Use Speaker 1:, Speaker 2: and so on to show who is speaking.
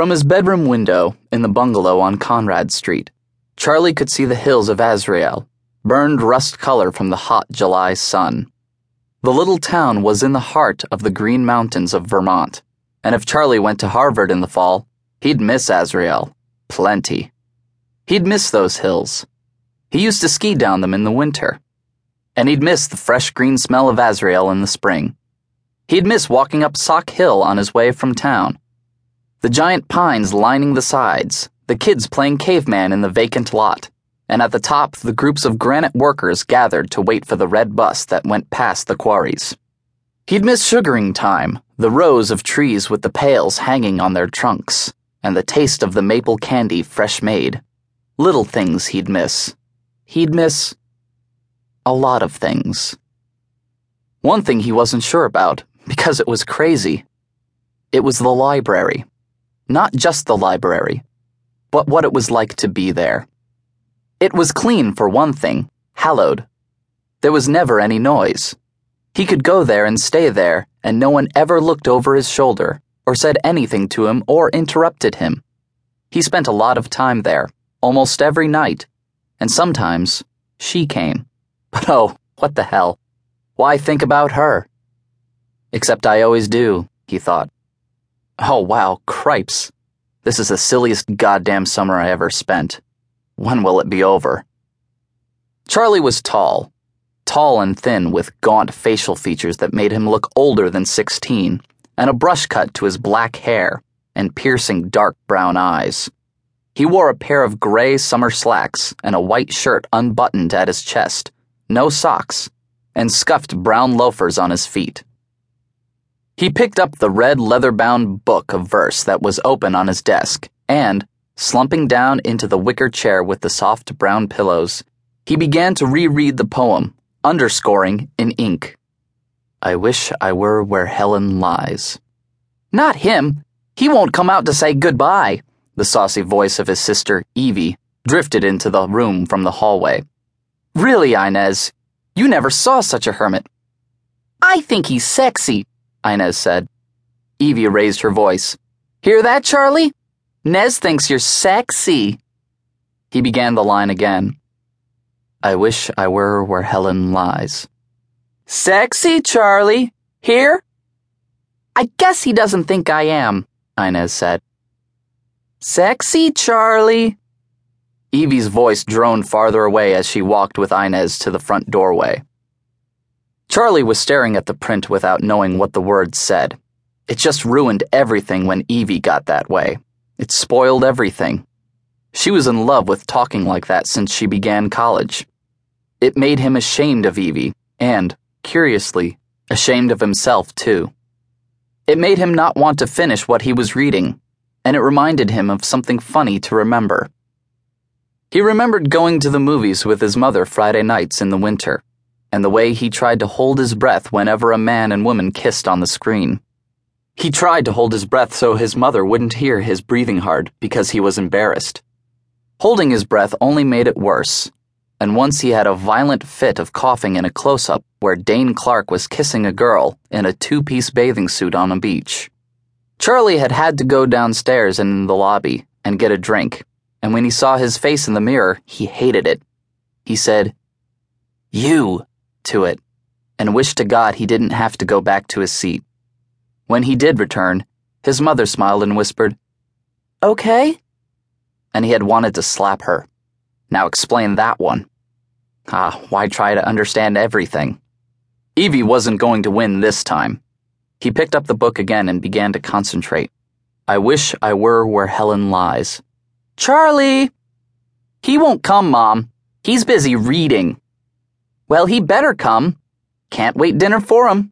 Speaker 1: From his bedroom window in the bungalow on Conrad Street, Charlie could see the hills of Azrael, burned rust color from the hot July sun. The little town was in the heart of the Green Mountains of Vermont, and if Charlie went to Harvard in the fall, he'd miss Azrael. Plenty. He'd miss those hills. He used to ski down them in the winter. And he'd miss the fresh green smell of Azrael in the spring. He'd miss walking up Sock Hill on his way from town. The giant pines lining the sides, the kids playing caveman in the vacant lot, and at the top, the groups of granite workers gathered to wait for the red bus that went past the quarries. He'd miss sugaring time, the rows of trees with the pails hanging on their trunks, and the taste of the maple candy fresh made. Little things he'd miss. He'd miss a lot of things. One thing he wasn't sure about, because it was crazy. It was the library. Not just the library, but what it was like to be there. It was clean, for one thing, hallowed. There was never any noise. He could go there and stay there, and no one ever looked over his shoulder, or said anything to him, or interrupted him. He spent a lot of time there, almost every night, and sometimes she came. But oh, what the hell? Why think about her? Except I always do, he thought. Oh wow, cripes. This is the silliest goddamn summer I ever spent. When will it be over? Charlie was tall. Tall and thin, with gaunt facial features that made him look older than 16, and a brush cut to his black hair and piercing dark brown eyes. He wore a pair of gray summer slacks and a white shirt unbuttoned at his chest, no socks, and scuffed brown loafers on his feet. He picked up the red leather bound book of verse that was open on his desk, and, slumping down into the wicker chair with the soft brown pillows, he began to reread the poem, underscoring in ink. I wish I were where Helen lies. Not him. He won't come out to say goodbye. The saucy voice of his sister, Evie, drifted into the room from the hallway. Really, Inez, you never saw such a hermit. I think he's sexy, Inez said. Evie raised her voice. Hear that, Charlie? Nez thinks you're sexy. He began the line again. I wish I were where Helen lies. Sexy, Charlie. Here? I guess he doesn't think I am, Inez said. Sexy, Charlie. Evie's voice droned farther away as she walked with Inez to the front doorway. Charlie was staring at the print without knowing what the words said. It just ruined everything when Evie got that way. It spoiled everything. She was in love with talking like that since she began college. It made him ashamed of Evie, and, curiously, ashamed of himself, too. It made him not want to finish what he was reading, and it reminded him of something funny to remember. He remembered going to the movies with his mother Friday nights in the winter and the way he tried to hold his breath whenever a man and woman kissed on the screen. He tried to hold his breath so his mother wouldn't hear his breathing hard because he was embarrassed. Holding his breath only made it worse, and once he had a violent fit of coughing in a close up where Dane Clark was kissing a girl in a two piece bathing suit on a beach. Charlie had had to go downstairs and in the lobby and get a drink, and when he saw his face in the mirror, he hated it. He said, You to it and wished to God he didn't have to go back to his seat. When he did return, his mother smiled and whispered, Okay? And he had wanted to slap her. Now explain that one. Ah, why try to understand everything? Evie wasn't going to win this time. He picked up the book again and began to concentrate. I wish I were where Helen lies. Charlie! He won't come, Mom. He's busy reading. Well, he better come. Can't wait dinner for him.